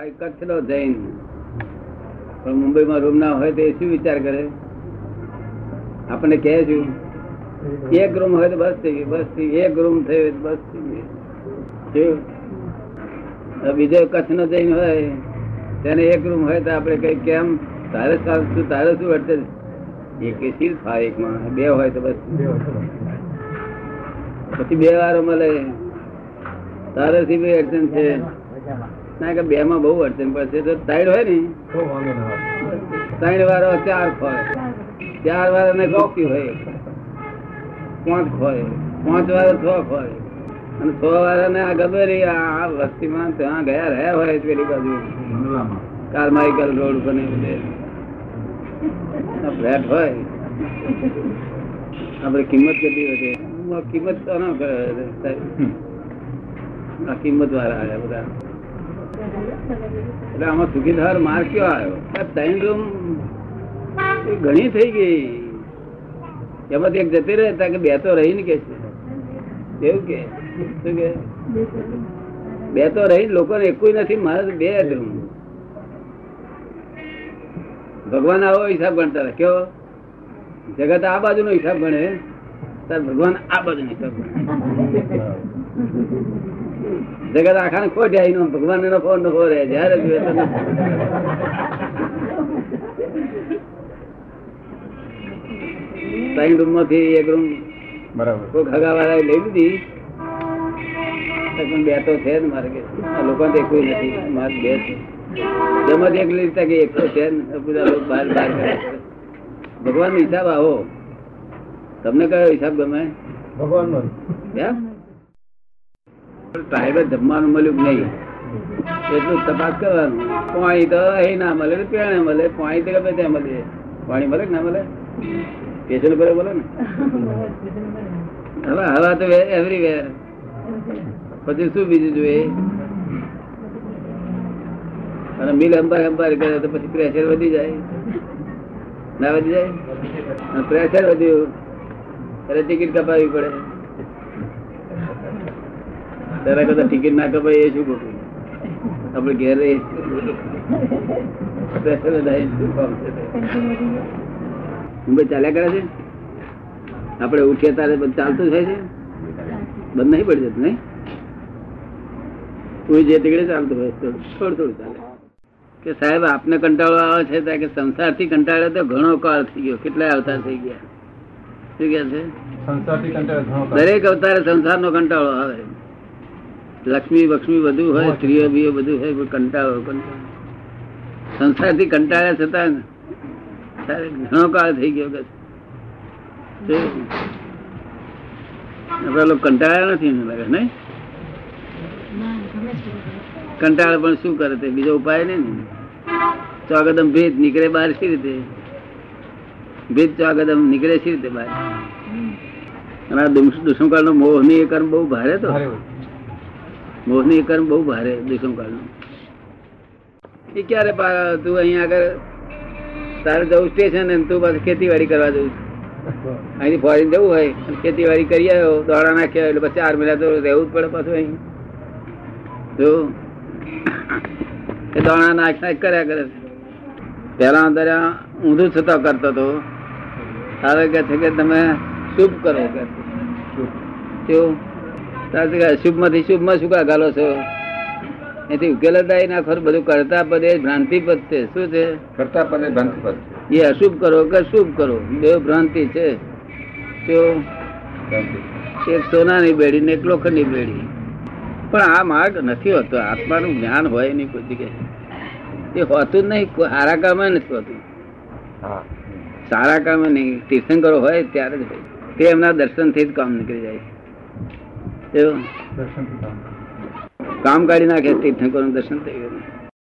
હોય કચ્છ નો જૈન. પણ મુંબઈમાં રૂમ ના હોય તો એ શું વિચાર કરે? આપણને કહે છું, એક રૂમ હોય તો બસ થઈ ગયું બસ થઈ એક રૂમ થયો બસ થઈ ગયું બીજો કચ્છ નો જૈન હોય, તેને એક રૂમ હોય તો આપણે કઈ કેમ? તારે શું તારે શું વર્તે એક શીર થાય એકમાં બે હોય તો બસ. પછી બે વાર મળે. તારે થી બી અડચણ છે? ના કે બે માં બહુ અડચણ પડશે તો સાઈડ હોય ને ત્રણ વાળો ચાર હોય. ચાર વાળા ને ગોપી હોય. પાંચ હોય. પાંચ વાળા છ હોય. અને છ વાળા ને આ રહી આ વસ્તીમાં ત્યાં ગયા રહ્યા હોય પેલી બાજુ. કારમાઇકલ રોડ બધે. ફ્લેટ હોય. આપડે કિંમત કેટલી વધે કિંમત તો ના કરે આ કિંમત વાળા આવ્યા બધા. એટલે આમાં સુખીધાર માર્ગ કયો આવ્યો? ત્રણ રૂમ ઘણી થઈ ગઈ. એમાંથી એક જતી રહે કે બે તો રહી ને કે છે. એવું કે? શું કે? બે તો રહી લોકોને એકુય નથી, મારે બે રૂમ. ભગવાન આવો હિસાબ ગણતા કેવો જગત આ બાજુ નો હિસાબ ગણે. તાર ભગવાન આ નો જગત આખા ને ખોટ જાય ભગવાન એનો ફોન નો રહે જયારે જોઈએ ત્રણ રૂમમાંથી એક રૂમ બરાબર. કોઈ ખગા વાળા લઈ લીધી. બે તો છે ને મારે કે લોકો તો કોઈ નથી મારે બે છે. જેમાંથી એક લીધા કે એક તો છે ને બધા લોકો બહાર બહાર કરે ભગવાન નો હિસાબ આવો. તમને કયો હિસાબ ગમે? ભગવાન નો જમવાનું મળ્યું કે નહીં? એટલું તપાસ કરવાનું. પાણી તો અહીં ના મળે પેણે મળે. પાણી તો ગમે ત્યાં મળે. પાણી મળે કે ના મળે? પેશન ભરે બોલે ને. હવે હવા તો એવરીવેર પછી શું બીજું જોઈએ? અને મિલ અંબાર અંબાર કરે તો પછી પ્રેશર વધી જાય. ના વધી જાય? પ્રેશર વધ્યું. ત્યારે ટિકિટ કપાવી પડે. તારા કરતા ટિકિટ ના કપાય એ શું ખોટું આપણે ઘેર? મુંબઈ ચાલ્યા કરે છે? આપડે ઉઠીએ તારે ચાલતું થાય છે? બંધ નહીં પડી જતું, નહીં? તું જે તીકડે ચાલતું હોય થોડું થોડું ચાલે. કે સાહેબ, આપને કંટાળો આવે છે કે સંસારથી કંટાળો તો ઘણો કાળ થઈ ગયો. કેટલા અવતાર થઈ ગયા. શું કે છે? સંસારથી કંટાળે ઘણો કાળ. દરેક અવતારે સંસારનો કંટાળો આવે. લક્ષ્મી બક્ષ્મી બધું હોય સ્ત્રીઓ બીઓ બધું હોય પણ કંટાળો કંટાળો. સંસારથી કંટાળ્યા છતાં તારે ઘણો કાળ થઈ ગયો કે. છે. આપણા લોકો કંટાળ્યા નથી મને લાગે નહીં? કંટાળે પણ શું કરે તે? બીજો ઉપાય નહીં ને. ચોગદમ ભેદ નીકળે બહાર સી રીતે? ભેદ ચોગદમ નીકળે છે તે બહાર અને આ દુષ્મકાળ નો મોહની કર્મ બહુ ભારે તો. મોહની કર્મ બહુ ભારે દુષ્મકાળ નો એ ક્યારે તું અહીંયા આગળ તારે જવું સ્ટેશન અને તું પાછું ખેતીવાડી કરવા જવું. અહીંથી ફોરેન જવું હોય ખેતીવાડી કરી આવ્યો દોડા નાખ્યા એટલે પછી ચાર મહિના તો રહેવું જ પડે પાછું અહીં. જો. એ દોણા નાખ નાખ કર્યા કરે પેલા અંદર ઊંધું છતાં કરતો હતો હવે કે છે કે તમે શુભ કરો કે કેવું અશુભમાંથી શુભમાં શું ગાલો છો? એથી ઉકેલતા ના ખરું બધું કરતા પદે ભ્રાંતિ પદ છે. શું છે? કરતા પદે ભ્રાંતિપદ એ અશુભ કરો કે શુભ કરો? બે ભ્રાંતિ છે. ભ્રાંતિ. એક સોનાની બેડી ને એક લોખંડની બેડી. પણ આ માર્ગ નથી હોતો. આત્માનું જ્ઞાન હોય નહીં કોઈ જગ્યાએ. એ હોતું જ નહીં. સારા કામે નથી હોતું. હા. સારા કામ નહીં તીર્થંકરો હોય ત્યારે જ હોય. તે એમના દર્શનથી જ કામ નીકળી જાય એવું? કામ. કાઢી નાખે તીર્થંકરો દર્શન થઈ ગયું